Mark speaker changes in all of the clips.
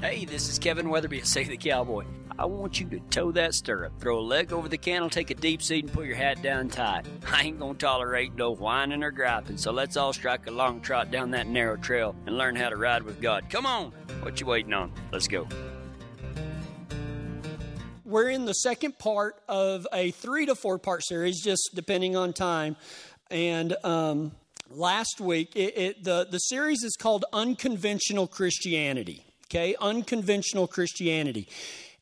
Speaker 1: Hey, this is Kevin Weatherby, Say the Cowboy. I want you to toe that stirrup, throw a leg over the cantle, take a deep seat, and put your hat down tight. I ain't gonna tolerate no whining or griping, so let's all strike a long trot down that narrow trail and learn how to ride with God. Come on! What you waiting on? Let's go.
Speaker 2: We're in the second part of a three to four part series, just depending on time. And um, last week, it, it, the, the series is called Unconventional Christianity. Okay, unconventional Christianity.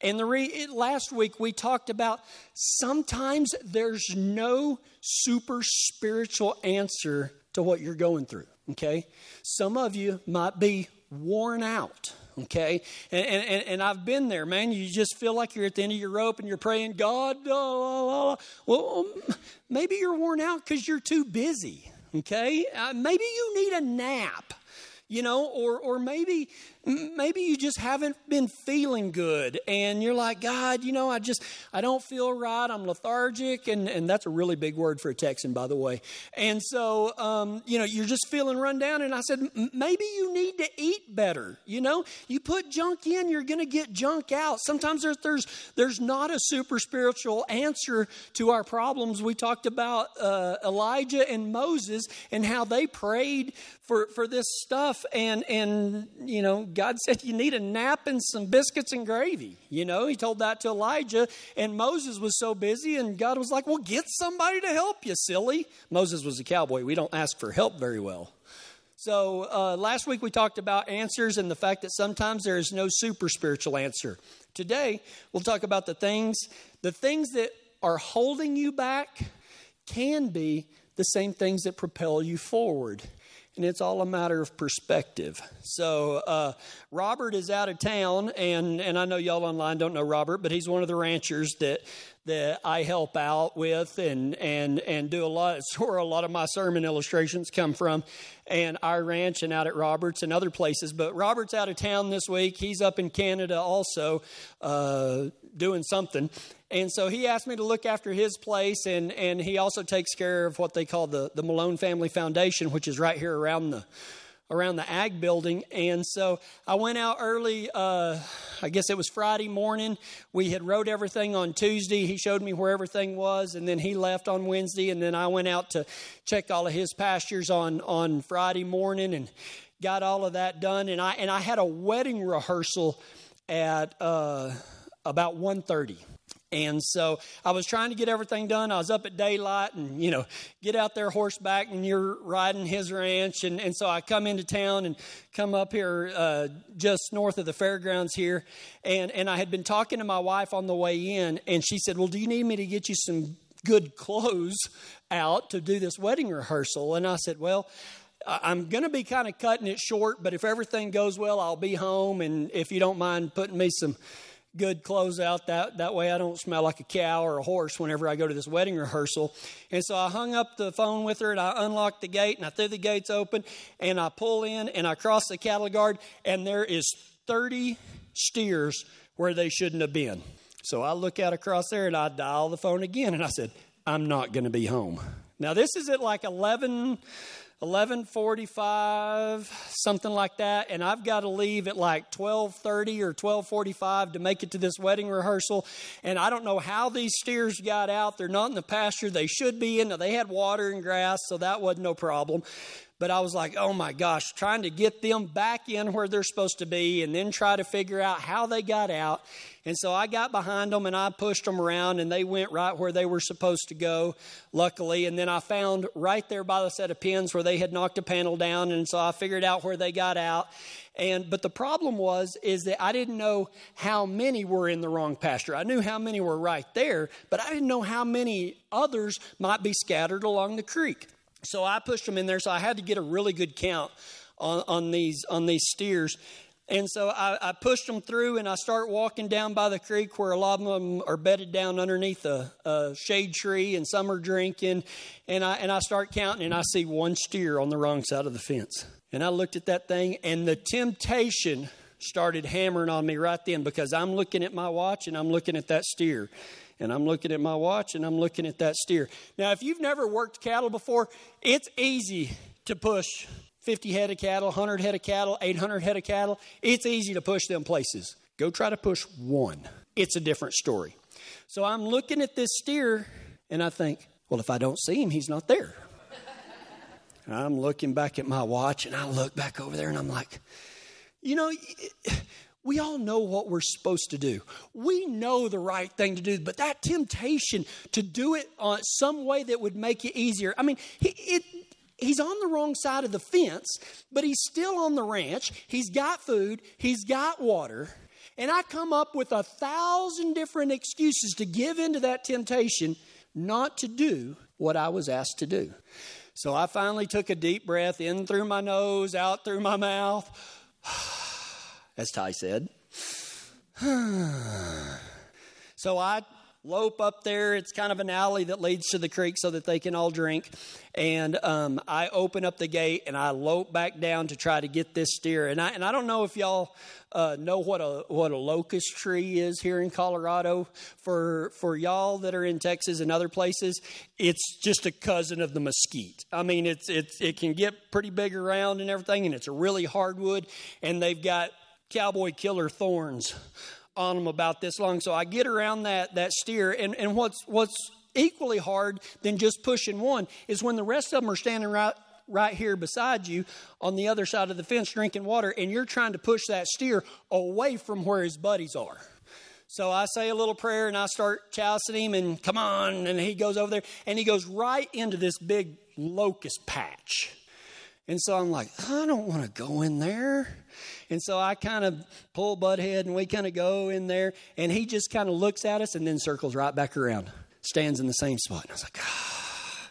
Speaker 2: And the re- last week we talked about sometimes there's no super spiritual answer to what you're going through. Okay, some of you might be worn out. Okay, and, and, and I've been there, man. You just feel like you're at the end of your rope and you're praying, God, oh, well, maybe you're worn out because you're too busy. Okay, uh, maybe you need a nap you know, or or maybe maybe you just haven't been feeling good and you're like, God, you know, I just I don't feel right. I'm lethargic, and and that's a really big word for a Texan, by the way. And so, um, you know, you're just feeling run down. And I said, maybe you need to eat better. You know, you put junk in, you're going to get junk out. Sometimes there's there's there's not a super spiritual answer to our problems. We talked about uh, Elijah and Moses and how they prayed for for this stuff, and and you know God said, You need a nap and some biscuits and gravy. You know, He told that to Elijah. And Moses was so busy, and God was like, Well, get somebody to help you, silly. Moses was a cowboy. We don't ask for help very well. So uh, last week we talked about answers and the fact that sometimes there is no super spiritual answer. Today we'll talk about the things, the things that are holding you back can be the same things that propel you forward and it's all a matter of perspective. So uh, Robert is out of town, and and I know y'all online don't know Robert, but he's one of the ranchers that that I help out with and and and do a lot. It's where a lot of my sermon illustrations come from, and our ranch and out at Roberts and other places. But Robert's out of town this week. He's up in Canada also, uh, doing something. And so he asked me to look after his place, and, and he also takes care of what they call the, the Malone Family Foundation, which is right here around the around the ag building. And so I went out early, uh, I guess it was Friday morning. We had wrote everything on Tuesday. He showed me where everything was, and then he left on Wednesday. And then I went out to check all of his pastures on, on Friday morning and got all of that done. And I, and I had a wedding rehearsal at uh, about 1.30 and so I was trying to get everything done. I was up at daylight and, you know, get out there horseback and you're riding his ranch. And, and so I come into town and come up here uh, just north of the fairgrounds here. And, and I had been talking to my wife on the way in, and she said, Well, do you need me to get you some good clothes out to do this wedding rehearsal? And I said, Well, I'm going to be kind of cutting it short, but if everything goes well, I'll be home. And if you don't mind putting me some good clothes out that that way I don't smell like a cow or a horse whenever I go to this wedding rehearsal. And so I hung up the phone with her and I unlocked the gate and I threw the gates open and I pull in and I cross the cattle guard and there is 30 steers where they shouldn't have been. So I look out across there and I dial the phone again and I said, I'm not going to be home. Now this is at like 11 11:45 something like that and I've got to leave at like 12:30 or 12:45 to make it to this wedding rehearsal and I don't know how these steers got out. They're not in the pasture. They should be in. They had water and grass so that wasn't no problem but I was like, oh my gosh, trying to get them back in where they're supposed to be and then try to figure out how they got out. And so I got behind them and I pushed them around and they went right where they were supposed to go, luckily. And then I found right there by the set of pins where they had knocked a panel down. And so I figured out where they got out. And, but the problem was, is that I didn't know how many were in the wrong pasture. I knew how many were right there, but I didn't know how many others might be scattered along the creek. So I pushed them in there. So I had to get a really good count on, on these on these steers. And so I, I, pushed them through, and I start walking down by the creek where a lot of them are bedded down underneath a, a shade tree, and some are drinking. And I and I start counting, and I see one steer on the wrong side of the fence. And I looked at that thing, and the temptation started hammering on me right then because I'm looking at my watch and I'm looking at that steer and I'm looking at my watch and I'm looking at that steer. Now, if you've never worked cattle before, it's easy to push 50 head of cattle, 100 head of cattle, 800 head of cattle, it's easy to push them places. Go try to push one. It's a different story. So I'm looking at this steer and I think, well, if I don't see him, he's not there. I'm looking back at my watch and I look back over there and I'm like, you know, we all know what we're supposed to do. We know the right thing to do, but that temptation to do it some way that would make it easier. I mean, it, he's on the wrong side of the fence, but he's still on the ranch. He's got food, he's got water. And I come up with a thousand different excuses to give into that temptation not to do what I was asked to do. So I finally took a deep breath in through my nose, out through my mouth, as Ty said. so I lope up there. It's kind of an alley that leads to the creek so that they can all drink. And um, I open up the gate and I lope back down to try to get this steer. And I, and I don't know if y'all uh, know what a what a locust tree is here in Colorado. For for y'all that are in Texas and other places, it's just a cousin of the mesquite. I mean, it's it's it can get pretty big around and everything, and it's a really hardwood, and they've got cowboy killer thorns on them about this long. So I get around that that steer, and, and what's what's equally hard than just pushing one is when the rest of them are standing right right here beside you on the other side of the fence drinking water, and you're trying to push that steer away from where his buddies are. So I say a little prayer and I start chousing him and come on, and he goes over there and he goes right into this big locust patch. And so I'm like, I don't want to go in there. And so I kind of pull Butthead and we kind of go in there. And he just kind of looks at us and then circles right back around, stands in the same spot. And I was like, ah,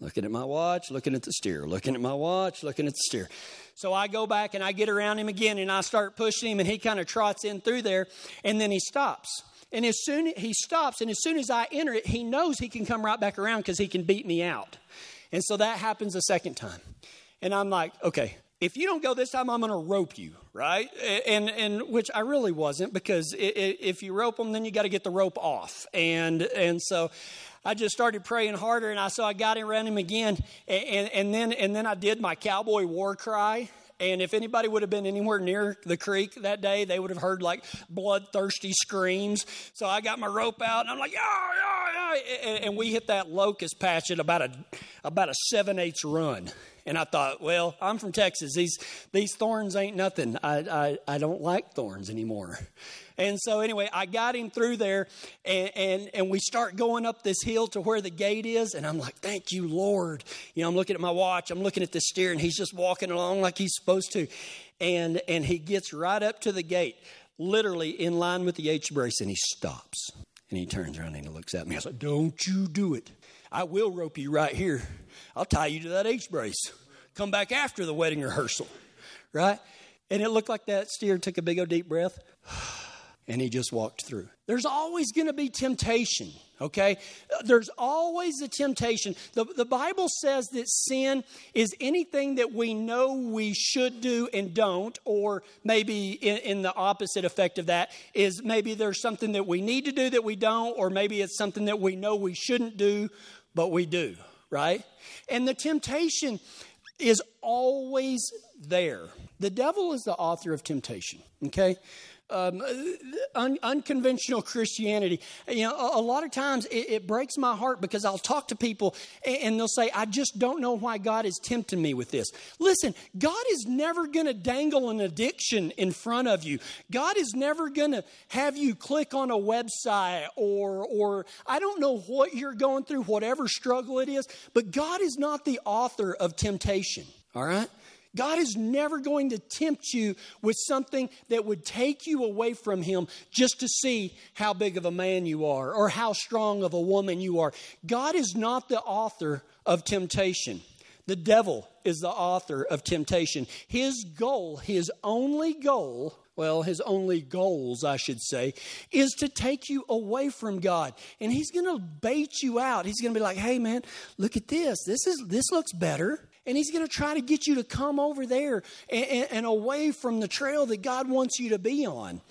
Speaker 2: looking at my watch, looking at the steer, looking at my watch, looking at the steer. So I go back and I get around him again and I start pushing him and he kind of trots in through there and then he stops. And as soon he stops and as soon as I enter it, he knows he can come right back around because he can beat me out. And so that happens a second time. And I'm like, okay, if you don't go this time, I'm going to rope you, right? And and which I really wasn't because if you rope them, then you got to get the rope off. And and so I just started praying harder, and I so I got around him again, and, and then and then I did my cowboy war cry. And if anybody would have been anywhere near the creek that day, they would have heard like bloodthirsty screams. So I got my rope out and I'm like, yeah, yeah, yeah. And we hit that locust patch at about a about a seven eighths run. And I thought, well, I'm from Texas. These these thorns ain't nothing. I, I, I don't like thorns anymore. And so anyway, I got him through there and, and, and we start going up this hill to where the gate is. And I'm like, thank you, Lord. You know, I'm looking at my watch, I'm looking at the steer, and he's just walking along like he's supposed to. And and he gets right up to the gate, literally in line with the H brace, and he stops. And he turns around and he looks at me. I said, Don't you do it. I will rope you right here. I'll tie you to that H brace. Come back after the wedding rehearsal, right? And it looked like that steer took a big old deep breath and he just walked through. There's always going to be temptation, okay? There's always a temptation. The, the Bible says that sin is anything that we know we should do and don't, or maybe in, in the opposite effect of that is maybe there's something that we need to do that we don't, or maybe it's something that we know we shouldn't do, but we do, right? And the temptation is always there. The devil is the author of temptation, okay? Um, un- unconventional Christianity. You know, a, a lot of times it, it, breaks my heart because I'll talk to people and, and, they'll say, I just don't know why God is tempting me with this. Listen, God is never going to dangle an addiction in front of you. God is never going to have you click on a website or, or I don't know what you're going through, whatever struggle it is, but God is not the author of temptation. All right? God is never going to tempt you with something that would take you away from Him just to see how big of a man you are or how strong of a woman you are. God is not the author of temptation. The devil is the author of temptation. His goal, his only goal, well, his only goals, I should say, is to take you away from God. And he's going to bait you out. He's going to be like, "Hey man, look at this. This is this looks better." And he's going to try to get you to come over there and, and, and away from the trail that God wants you to be on.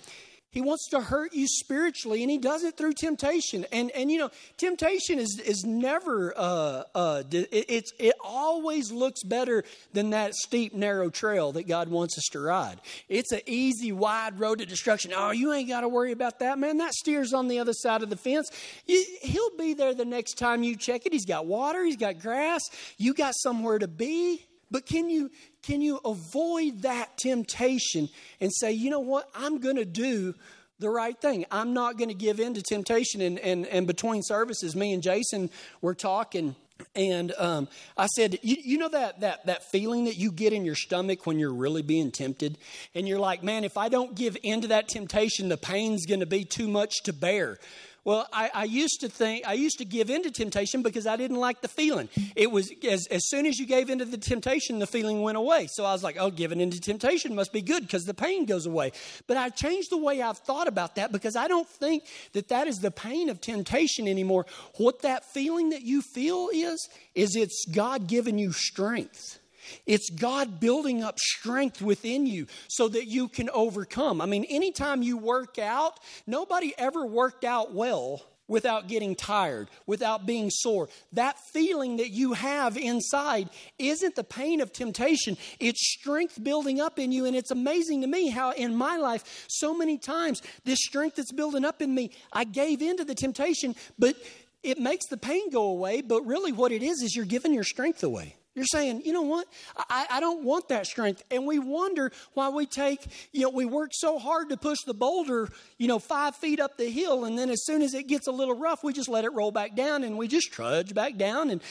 Speaker 2: He wants to hurt you spiritually, and he does it through temptation. And and you know, temptation is is never uh, uh, it, it's it always looks better than that steep narrow trail that God wants us to ride. It's an easy wide road to destruction. Oh, you ain't got to worry about that, man. That steer's on the other side of the fence. You, he'll be there the next time you check it. He's got water. He's got grass. You got somewhere to be. But can you can you avoid that temptation and say, you know what, I'm going to do the right thing. I'm not going to give in to temptation. And, and, and between services, me and Jason were talking, and um, I said, you, you, know that, that, that feeling that you get in your stomach when you're really being tempted? And you're like, man, if I don't give in to that temptation, the pain's going to be too much to bear. Well, I, I, used to think, I used to give in to temptation because I didn't like the feeling. It was as, as soon as you gave into the temptation, the feeling went away. So I was like, oh, giving into temptation must be good because the pain goes away. But I changed the way I've thought about that because I don't think that that is the pain of temptation anymore. What that feeling that you feel is, is it's God giving you strength. It's God building up strength within you so that you can overcome. I mean, anytime you work out, nobody ever worked out well without getting tired, without being sore. That feeling that you have inside isn't the pain of temptation, it's strength building up in you. And it's amazing to me how in my life, so many times, this strength that's building up in me, I gave into the temptation, but it makes the pain go away. But really, what it is, is you're giving your strength away. You're saying, you know what? I, I don't want that strength. And we wonder why we take, you know, we work so hard to push the boulder, you know, five feet up the hill. And then as soon as it gets a little rough, we just let it roll back down and we just trudge back down and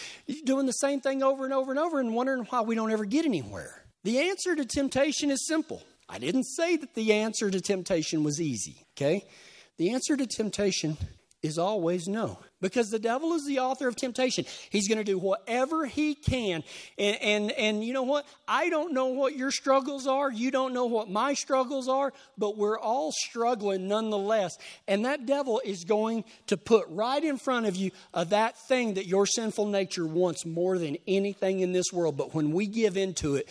Speaker 2: doing the same thing over and over and over and wondering why we don't ever get anywhere. The answer to temptation is simple. I didn't say that the answer to temptation was easy, okay? The answer to temptation is always no because the devil is the author of temptation. He's going to do whatever he can. And, and, and you know what? I don't know what your struggles are. You don't know what my struggles are, but we're all struggling nonetheless. And that devil is going to put right in front of you uh, that thing that your sinful nature wants more than anything in this world. But when we give into it,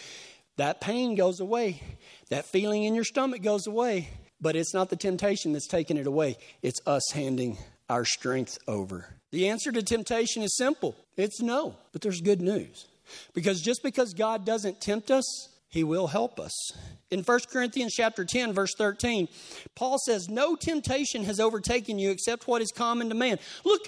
Speaker 2: that pain goes away, that feeling in your stomach goes away. But it's not the temptation that's taking it away, it's us handing our strength over? The answer to temptation is simple it's no, but there's good news. Because just because God doesn't tempt us, He will help us. In 1 Corinthians chapter 10 verse 13, Paul says, "No temptation has overtaken you except what is common to man." Look,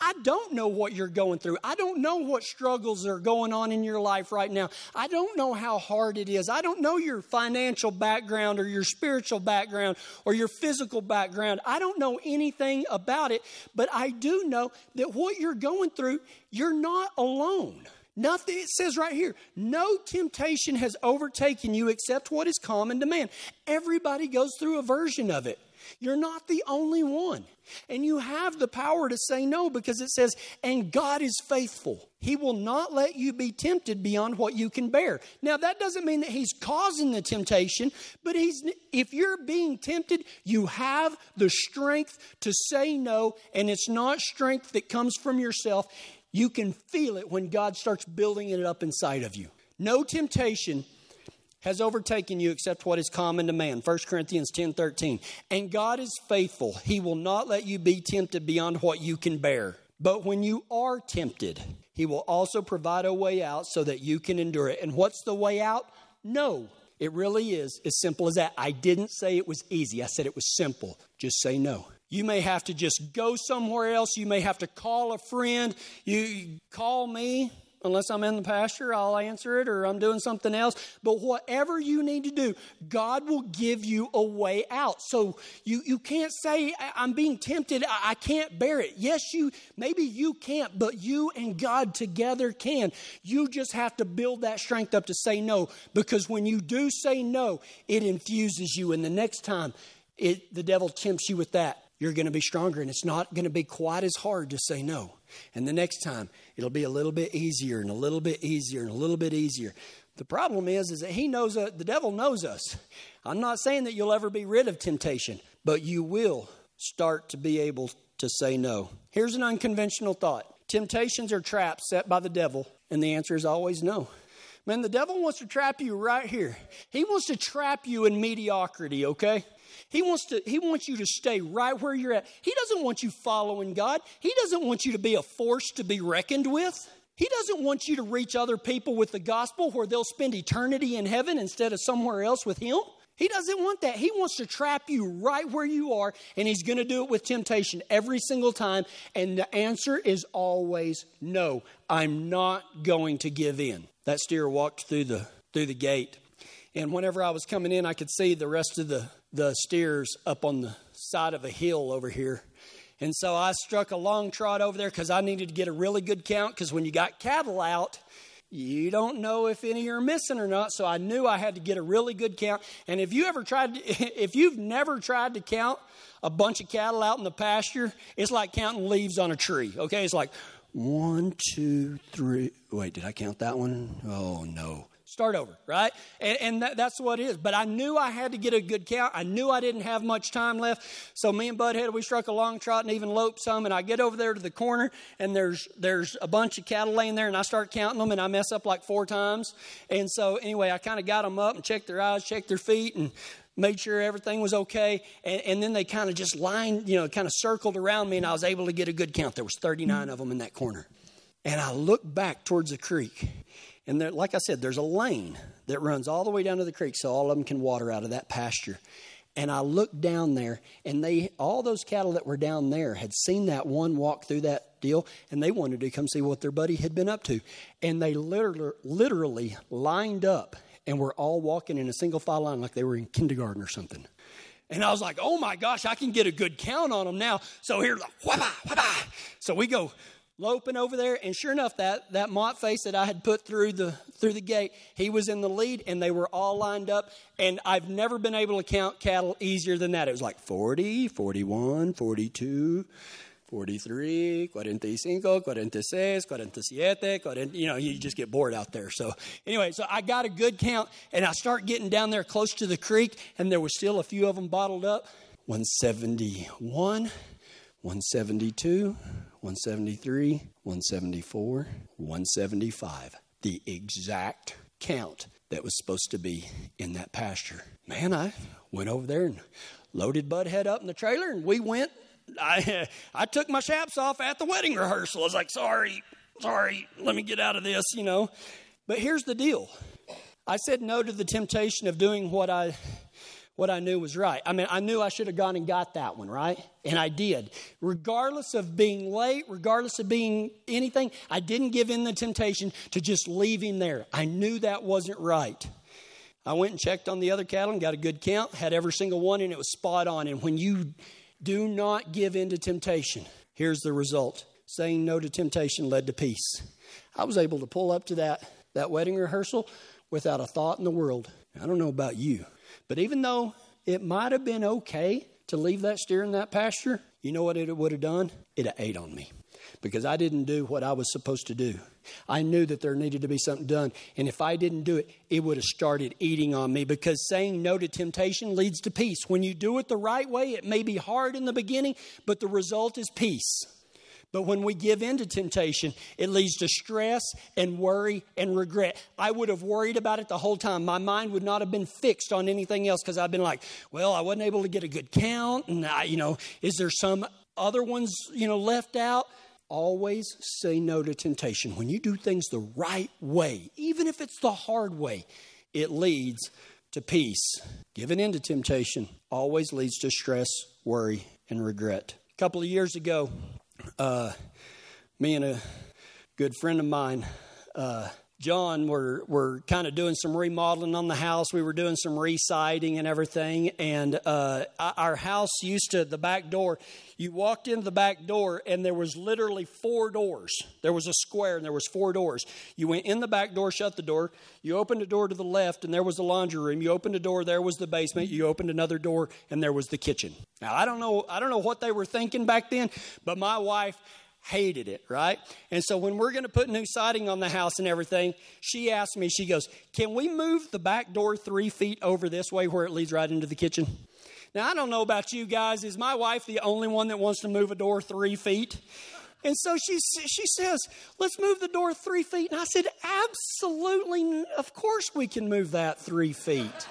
Speaker 2: I don't know what you're going through. I don't know what struggles are going on in your life right now. I don't know how hard it is. I don't know your financial background or your spiritual background or your physical background. I don't know anything about it, but I do know that what you're going through, you're not alone. Nothing, it says right here, no temptation has overtaken you except what is common to man. Everybody goes through a version of it. You're not the only one. And you have the power to say no because it says, and God is faithful. He will not let you be tempted beyond what you can bear. Now, that doesn't mean that He's causing the temptation, but he's, if you're being tempted, you have the strength to say no, and it's not strength that comes from yourself. You can feel it when God starts building it up inside of you. No temptation has overtaken you except what is common to man. 1 corinthians 10 13 and god is faithful. He will not let you be tempted beyond what you can bear. But when you are tempted he will also provide a way out so that you can endure it. And what's the way out? No. It really is as simple as that. I didn't say it was easy. I said it was simple. Just say no you may have to just go somewhere else. You may have to call a friend. You call me, unless I'm in the pasture, I'll answer it or I'm doing something else. But whatever you need to do, God will give you a way out. So you, you can't say, I'm being tempted, I, I can't bear it. Yes, you maybe you can't, but you and God together can. You just have to build that strength up to say no. Because when you do say no, it infuses you. And the next time it, the devil tempts you with that, you're going to be stronger and it's not going to be quite as hard to say no. And the next time, it'll be a little bit easier and a little bit easier and a little bit easier. The problem is, is that he knows, uh, the devil knows us. I'm not saying that you'll ever be rid of temptation, but you will start to be able to say no. Here's an unconventional thought Temptations are traps set by the devil, and the answer is always no. Man, the devil wants to trap you right here. He wants to trap you in mediocrity, okay? He wants to he wants you to stay right where you're at. He doesn't want you following God. He doesn't want you to be a force to be reckoned with. He doesn't want you to reach other people with the gospel where they'll spend eternity in heaven instead of somewhere else with him. He doesn't want that. He wants to trap you right where you are, and he's going to do it with temptation every single time. And the answer is always no. I'm not going to give in. That steer walked through the through the gate, and whenever I was coming in, I could see the rest of the the steers up on the side of a hill over here. And so I struck a long trot over there because I needed to get a really good count. Because when you got cattle out, you don't know if any are missing or not. So I knew I had to get a really good count. And if you ever tried, to, if you've never tried to count a bunch of cattle out in the pasture, it's like counting leaves on a tree. Okay, it's like one, two, three. Wait, did I count that one? Oh no. Start over, right? And, and that, that's what it is. But I knew I had to get a good count. I knew I didn't have much time left. So me and Budhead, we struck a long trot and even loped some. And I get over there to the corner, and there's there's a bunch of cattle laying there, and I start counting them, and I mess up like four times. And so anyway, I kind of got them up and checked their eyes, checked their feet, and made sure everything was okay. And, and then they kind of just lined, you know, kind of circled around me, and I was able to get a good count. There was 39 of them in that corner. And I looked back towards the creek, and there, like I said, there's a lane that runs all the way down to the creek so all of them can water out of that pasture. And I looked down there, and they all those cattle that were down there had seen that one walk through that deal, and they wanted to come see what their buddy had been up to. And they literally, literally lined up and were all walking in a single file line like they were in kindergarten or something. And I was like, oh my gosh, I can get a good count on them now. So like, whaba, whaba. So we go loping over there, and sure enough, that that mott face that I had put through the through the gate, he was in the lead, and they were all lined up. And I've never been able to count cattle easier than that. It was like 40, 41, 42. 43, 45, 46, 47, 40, you know, you just get bored out there. So, anyway, so I got a good count and I start getting down there close to the creek, and there was still a few of them bottled up 171, 172, 173, 174, 175. The exact count that was supposed to be in that pasture. Man, I went over there and loaded Budhead up in the trailer, and we went. I I took my chaps off at the wedding rehearsal. I was like, sorry, sorry, let me get out of this, you know. But here's the deal. I said no to the temptation of doing what I what I knew was right. I mean, I knew I should have gone and got that one, right? And I did. Regardless of being late, regardless of being anything, I didn't give in the temptation to just leave him there. I knew that wasn't right. I went and checked on the other cattle and got a good count, had every single one, and it was spot on. And when you do not give in to temptation, here's the result saying no to temptation led to peace. I was able to pull up to that, that wedding rehearsal without a thought in the world. I don't know about you. But even though it might have been okay to leave that steer in that pasture, you know what it would have done? It ate on me because I didn't do what I was supposed to do. I knew that there needed to be something done. And if I didn't do it, it would have started eating on me because saying no to temptation leads to peace. When you do it the right way, it may be hard in the beginning, but the result is peace. But when we give in to temptation, it leads to stress and worry and regret. I would have worried about it the whole time. My mind would not have been fixed on anything else because I've been like, well, I wasn't able to get a good count. And, I, you know, is there some other ones, you know, left out? Always say no to temptation. When you do things the right way, even if it's the hard way, it leads to peace. Giving in to temptation always leads to stress, worry, and regret. A couple of years ago, uh, me and a good friend of mine, uh, John, were, were kind of doing some remodeling on the house. We were doing some residing and everything. And uh, our house used to, the back door, you walked into the back door and there was literally four doors. There was a square and there was four doors. You went in the back door, shut the door. You opened a door to the left and there was the laundry room. You opened a door, there was the basement. You opened another door and there was the kitchen. Now, I don't know, I don't know what they were thinking back then, but my wife hated it, right? And so when we're going to put new siding on the house and everything, she asked me, she goes, Can we move the back door three feet over this way where it leads right into the kitchen? Now, I don't know about you guys. Is my wife the only one that wants to move a door three feet? And so she, she says, Let's move the door three feet. And I said, Absolutely. Of course we can move that three feet.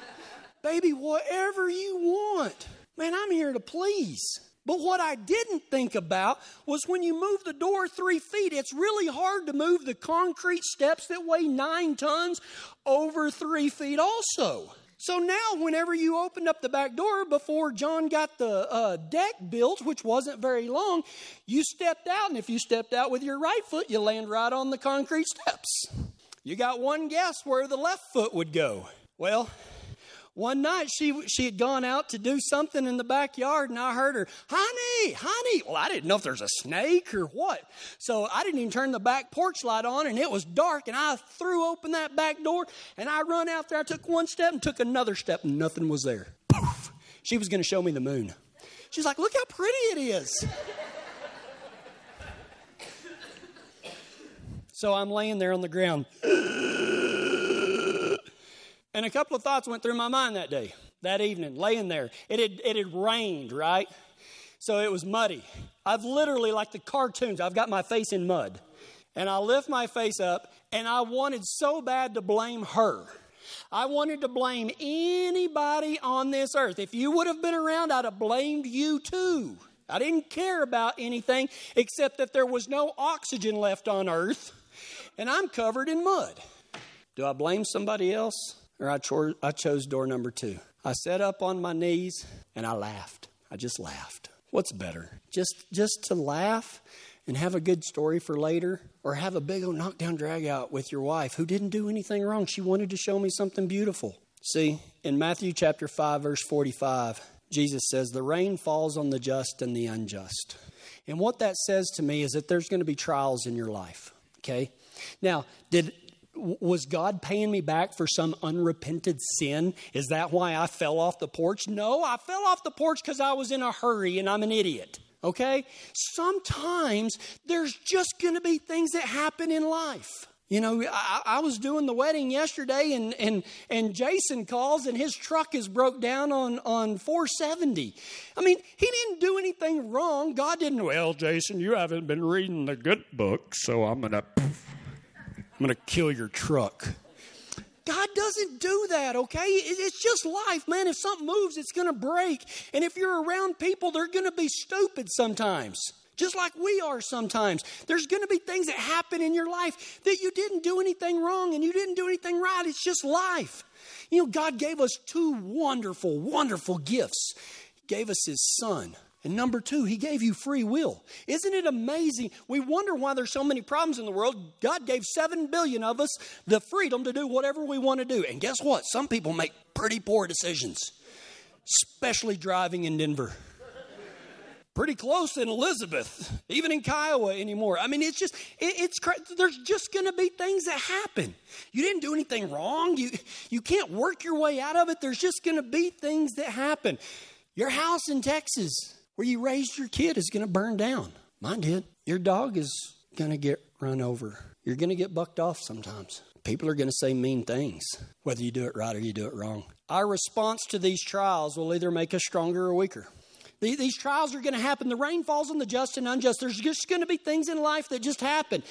Speaker 2: Baby, whatever you want? Man, I'm here to please. But what I didn't think about was when you move the door three feet, it's really hard to move the concrete steps that weigh nine tons over three feet, also. So now, whenever you opened up the back door before John got the uh, deck built, which wasn't very long, you stepped out, and if you stepped out with your right foot, you land right on the concrete steps. You got one guess where the left foot would go. Well, one night she she had gone out to do something in the backyard and I heard her, "Honey, honey." Well, I didn't know if there's a snake or what. So I didn't even turn the back porch light on and it was dark and I threw open that back door and I run out there. I took one step and took another step and nothing was there. Poof. She was going to show me the moon. She's like, "Look how pretty it is." so I'm laying there on the ground. And a couple of thoughts went through my mind that day, that evening, laying there. It had, it had rained, right? So it was muddy. I've literally, like the cartoons, I've got my face in mud. And I lift my face up, and I wanted so bad to blame her. I wanted to blame anybody on this earth. If you would have been around, I'd have blamed you too. I didn't care about anything except that there was no oxygen left on earth, and I'm covered in mud. Do I blame somebody else? Or I, I chose door number two. I sat up on my knees and I laughed. I just laughed. What's better? Just just to laugh and have a good story for later or have a big old knockdown drag out with your wife who didn't do anything wrong. She wanted to show me something beautiful. See, in Matthew chapter 5 verse 45, Jesus says the rain falls on the just and the unjust. And what that says to me is that there's going to be trials in your life, okay? Now, did was God paying me back for some unrepented sin? Is that why I fell off the porch? No, I fell off the porch because I was in a hurry and I'm an idiot. Okay? Sometimes there's just going to be things that happen in life. You know, I, I, was doing the wedding yesterday, and, and, and Jason calls, and his truck is broke down on, on 470. I mean, he didn't do anything wrong. God didn't, well, Jason, you haven't been reading the good book, so I'm going to I'm going to kill your truck. God doesn't do that, okay? It's just life, man. If something moves, it's going to break. And if you're around people, they're going to be stupid sometimes, just like we are sometimes. There's going to be things that happen in your life that you didn't do anything wrong and you didn't do anything right. It's just life. You know, God gave us two wonderful, wonderful gifts. He gave us His Son and number two, he gave you free will. Isn't it amazing? We wonder why there's so many problems in the world. God gave 7 billion of us the freedom to do whatever we want to do. And guess what? Some people make pretty poor decisions, especially driving in Denver. Pretty close in Elizabeth, even in Kiowa anymore. I mean, it's just, it, it's, there's just going to be things that happen. You didn't do anything wrong. You, you can't work your way out of it. There's just going to be things that happen. Your house in Texas, where you raised your kid is going to burn down. Mine did. Your dog is going to get run over. You're going to get bucked off sometimes. People are going to say mean things, whether you do it right or you do it wrong. Our response to these trials will either make us stronger or weaker. These trials are going to happen. The rain falls on the just and unjust. There's just going to be things in life that just happen.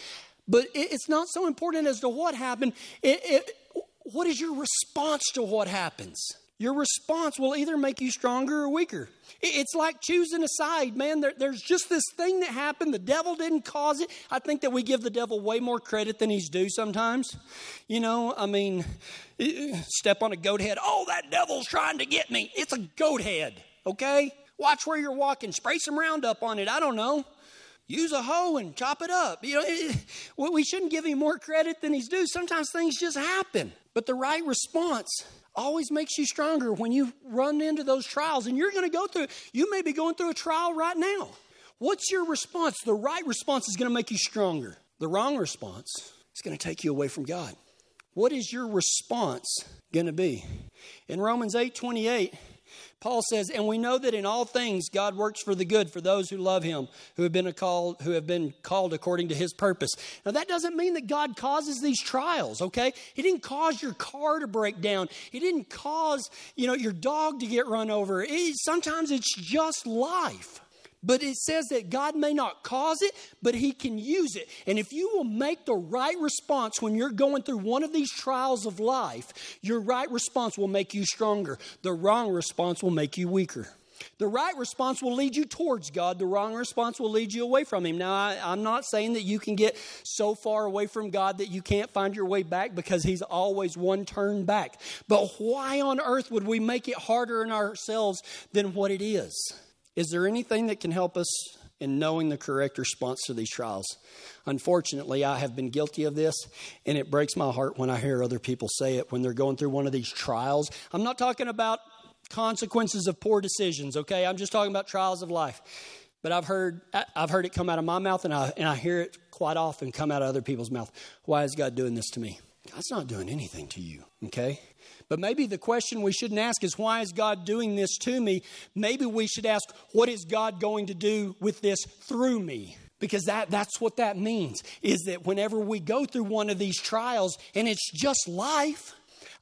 Speaker 2: But it's not so important as to what happened. It, it, what is your response to what happens? Your response will either make you stronger or weaker. It's like choosing a side, man. There, there's just this thing that happened. The devil didn't cause it. I think that we give the devil way more credit than he's due sometimes. You know, I mean, step on a goat head. Oh, that devil's trying to get me. It's a goat head, okay? Watch where you're walking. Spray some Roundup on it. I don't know. Use a hoe and chop it up. You know, it, we shouldn't give him more credit than he's due. Sometimes things just happen. But the right response always makes you stronger when you run into those trials. And you're going to go through, you may be going through a trial right now. What's your response? The right response is going to make you stronger. The wrong response is going to take you away from God. What is your response going to be? In Romans 8 28, Paul says, and we know that in all things God works for the good for those who love him, who have been called, who have been called according to his purpose. Now that doesn't mean that God causes these trials, okay? He didn't cause your car to break down. He didn't cause, you know, your dog to get run over. It, sometimes it's just life. But it says that God may not cause it, but He can use it. And if you will make the right response when you're going through one of these trials of life, your right response will make you stronger. The wrong response will make you weaker. The right response will lead you towards God. The wrong response will lead you away from Him. Now, I, am not saying that you can get so far away from God that you can't find your way back because He's always one turn back. But why on earth would we make it harder in ourselves than what it is? Is there anything that can help us in knowing the correct response to these trials? Unfortunately, I have been guilty of this, and it breaks my heart when I hear other people say it when they're going through one of these trials. I'm not talking about consequences of poor decisions, okay? I'm just talking about trials of life. But I've heard, I've heard it come out of my mouth, and I, and I hear it quite often come out of other people's mouth. Why is God doing this to me? God's not doing anything to you, okay? But maybe the question we shouldn't ask is, why is God doing this to me? Maybe we should ask, what is God going to do with this through me? Because that, that's what that means, is that whenever we go through one of these trials, and it's just life,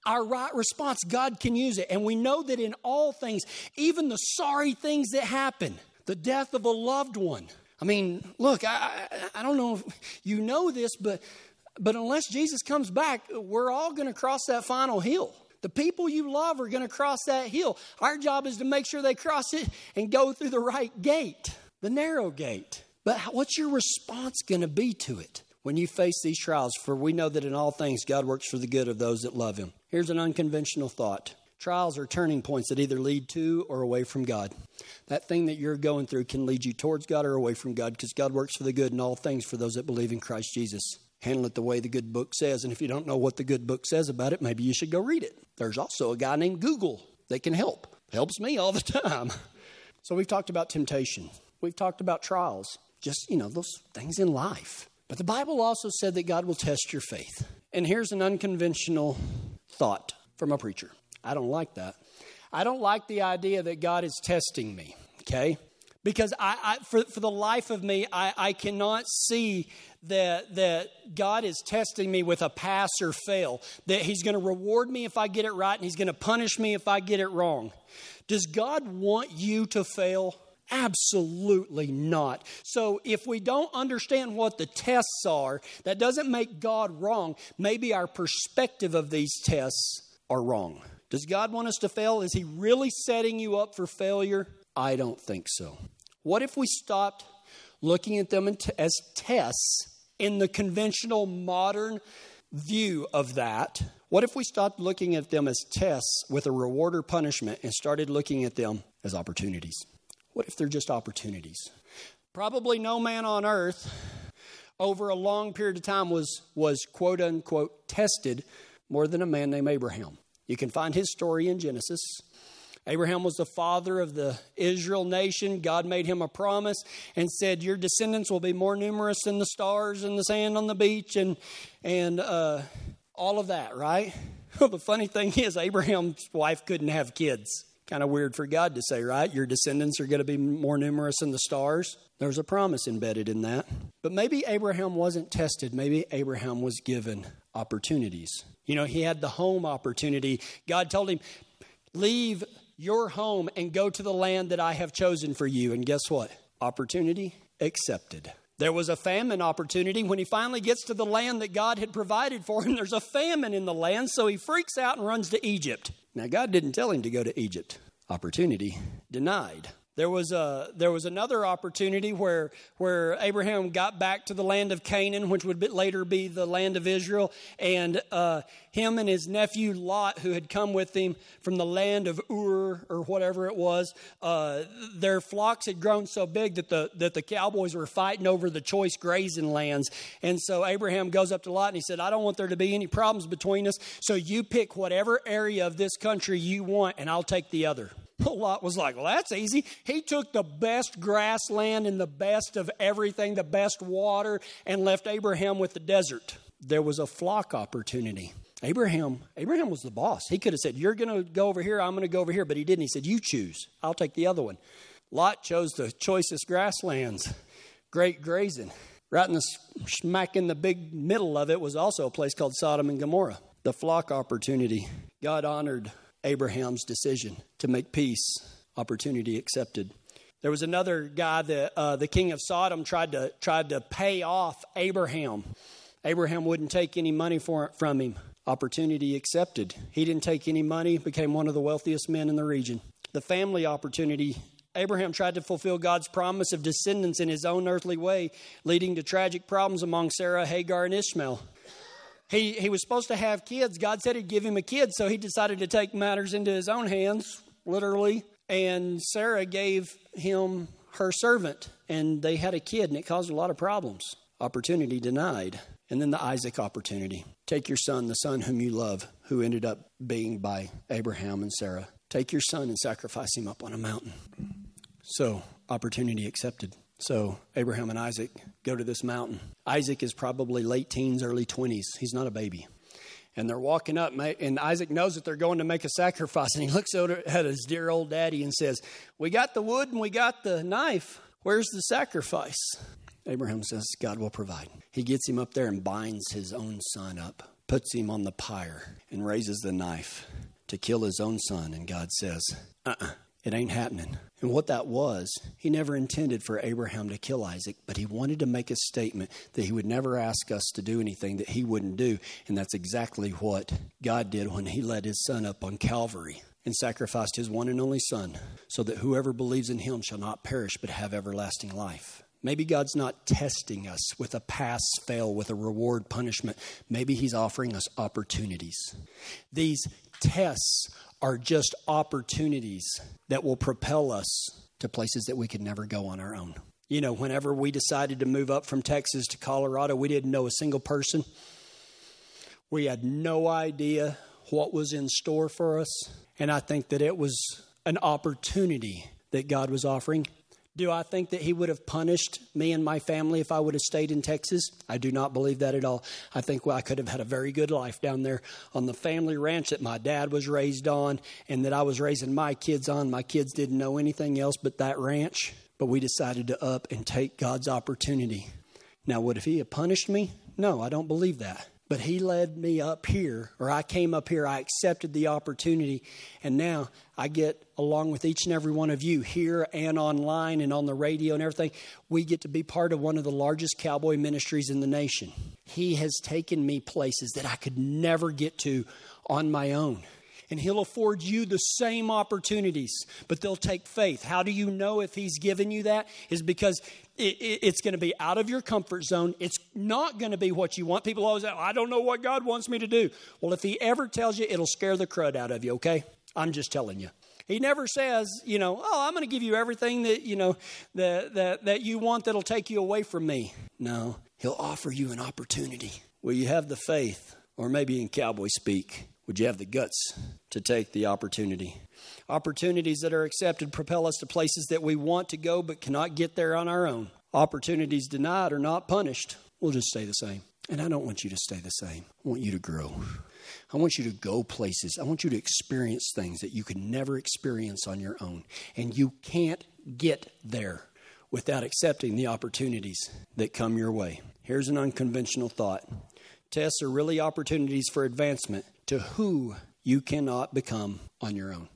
Speaker 2: our right response, God can use it. And we know that in all things, even the sorry things that happen, the death of a loved one. I mean, look, I, I don't know if you know this, but, but unless Jesus comes back, we're all going to cross that final hill. The people you love are going to cross that hill. Our job is to make sure they cross it and go through the right gate, the narrow gate. But what's your response going to be to it when you face these trials? For we know that in all things God works for the good of those that love Him. Here's an unconventional thought trials are turning points that either lead to or away from God. That thing that you're going through can lead you towards God or away from God because God works for the good in all things for those that believe in Christ Jesus. Handle it the way the good book says. And if you don't know what the good book says about it, maybe you should go read it. There's also a guy named Google that can help. Helps me all the time. So we've talked about temptation. We've talked about trials. Just, you know, those things in life. But the Bible also said that God will test your faith. And here's an unconventional thought from a preacher. I don't like that. I don't like the idea that God is testing me, okay? Because I, I for, for the life of me, I, I cannot see that, that God is testing me with a pass or fail, that He's going to reward me if I get it right and He's going to punish me if I get it wrong. Does God want you to fail? Absolutely not. So, if we don't understand what the tests are, that doesn't make God wrong. Maybe our perspective of these tests are wrong. Does God want us to fail? Is He really setting you up for failure? I don't think so. What if we stopped looking at them as tests in the conventional modern view of that? What if we stopped looking at them as tests with a reward or punishment and started looking at them as opportunities? What if they're just opportunities? Probably no man on earth over a long period of time was, was quote unquote tested more than a man named Abraham. You can find his story in Genesis. Abraham was the father of the Israel nation. God made him a promise and said, Your descendants will be more numerous than the stars and the sand on the beach and, and uh, all of that, right? Well, the funny thing is, Abraham's wife couldn't have kids. Kind of weird for God to say, right? Your descendants are going to be more numerous than the stars. There's a promise embedded in that. But maybe Abraham wasn't tested. Maybe Abraham was given opportunities. You know, he had the home opportunity. God told him, Leave your home and go to the land that I have chosen for you. And guess what? Opportunity accepted. There was a famine opportunity when he finally gets to the land that God had provided for him. There's a famine in the land, so he freaks out and runs to Egypt. Now, God didn't tell him to go to Egypt. Opportunity denied. There was, a, there was another opportunity where, where Abraham got back to the land of Canaan, which would later be the land of Israel, and uh, him and his nephew Lot, who had come with him from the land of Ur or whatever it was, uh, their flocks had grown so big that the, that the cowboys were fighting over the choice grazing lands. And so Abraham goes up to Lot and he said, I don't want there to be any problems between us, so you pick whatever area of this country you want, and I'll take the other. Lot was like, well, that's easy. He took the best grassland and the best of everything, the best water, and left Abraham with the desert. There was a flock opportunity. Abraham, Abraham was the boss. He could have said, You're going to go over here, I'm going to go over here, but he didn't. He said, You choose. I'll take the other one. Lot chose the choicest grasslands, great grazing. Right in the smack in the big middle of it was also a place called Sodom and Gomorrah. The flock opportunity. God honored Abraham's decision to make peace, opportunity accepted. There was another guy that uh, the king of Sodom tried to tried to pay off Abraham. Abraham wouldn't take any money for, from him. Opportunity accepted. He didn't take any money, became one of the wealthiest men in the region. The family opportunity. Abraham tried to fulfill God's promise of descendants in his own earthly way, leading to tragic problems among Sarah, Hagar, and Ishmael. He, he was supposed to have kids. God said he'd give him a kid, so he decided to take matters into his own hands, literally. And Sarah gave him her servant, and they had a kid, and it caused a lot of problems. Opportunity denied. And then the Isaac opportunity. Take your son, the son whom you love, who ended up being by Abraham and Sarah. Take your son and sacrifice him up on a mountain. So, opportunity accepted. So, Abraham and Isaac go to this mountain. Isaac is probably late teens, early 20s. He's not a baby. And they're walking up, and Isaac knows that they're going to make a sacrifice. And he looks at his dear old daddy and says, We got the wood and we got the knife. Where's the sacrifice? Abraham says, God will provide. He gets him up there and binds his own son up, puts him on the pyre, and raises the knife to kill his own son. And God says, uh uh-uh, uh it ain't happening. And what that was, he never intended for Abraham to kill Isaac, but he wanted to make a statement that he would never ask us to do anything that he wouldn't do. And that's exactly what God did when he led his son up on Calvary and sacrificed his one and only son, so that whoever believes in him shall not perish but have everlasting life. Maybe God's not testing us with a pass fail, with a reward punishment. Maybe He's offering us opportunities. These tests are just opportunities that will propel us to places that we could never go on our own. You know, whenever we decided to move up from Texas to Colorado, we didn't know a single person. We had no idea what was in store for us. And I think that it was an opportunity that God was offering. Do I think that he would have punished me and my family if I would have stayed in Texas? I do not believe that at all. I think well, I could have had a very good life down there on the family ranch that my dad was raised on and that I was raising my kids on. My kids didn't know anything else but that ranch, but we decided to up and take God's opportunity. Now, would if he had punished me? No, I don't believe that. But he led me up here, or I came up here, I accepted the opportunity, and now I get, along with each and every one of you here and online and on the radio and everything, we get to be part of one of the largest cowboy ministries in the nation. He has taken me places that I could never get to on my own and He'll afford you the same opportunities, but they'll take faith. How do you know if He's given you that? Is because it, it, it's going to be out of your comfort zone. It's not going to be what you want. People always say, oh, I don't know what God wants me to do. Well, if He ever tells you, it'll scare the crud out of you, okay? I'm just telling you. He never says, you know, oh, I'm going to give you everything that, you know, that, that, that you want that'll take you away from me. No, he'll offer you an opportunity. Will you have the faith, or maybe in cowboy speak, would you have the guts to take the opportunity? Opportunities that are accepted propel us to places that we want to go but cannot get there on our own. Opportunities denied are not punished. We'll just stay the same. And I don't want you to stay the same. I want you to grow. I want you to go places. I want you to experience things that you can never experience on your own. And you can't get there without accepting the opportunities that come your way. Here's an unconventional thought tests are really opportunities for advancement to who you cannot become on your own.